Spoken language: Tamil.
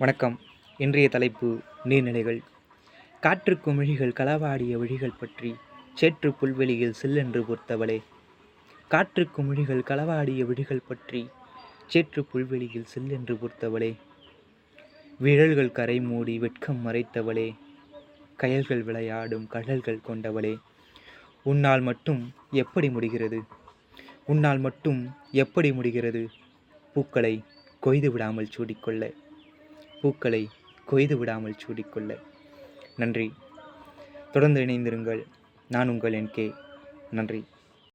வணக்கம். இன்றைய தலைப்பு நீர்நிலைகள். காற்று குமிழிகள் களவாடிய விழிகள் பற்றி சேற்று புல்வெளியில் சில்லென்று பொறுத்தவளே. காற்று குமிழிகள் களவாடிய விழிகள் பற்றி சேற்று புல்வெளியில் சில்லென்று பொறுத்தவளே. விழல்கள் கரை மூடி வெட்கம் மறைத்தவளே. கயல்கள் விளையாடும் கடல்கள் கொண்டவளே. உன்னால் மட்டும் எப்படி முடிகிறது? உன்னால் மட்டும் எப்படி முடிகிறது? பூக்களை கொய்து விடாமல் சூடிக்கொள்ள. பூக்களை கொய்து விடாமல் சூடிக்கொள்ள. நன்றி. தொடர்ந்து இணைந்திருங்கள். நான் உங்கள் என் கே. நன்றி.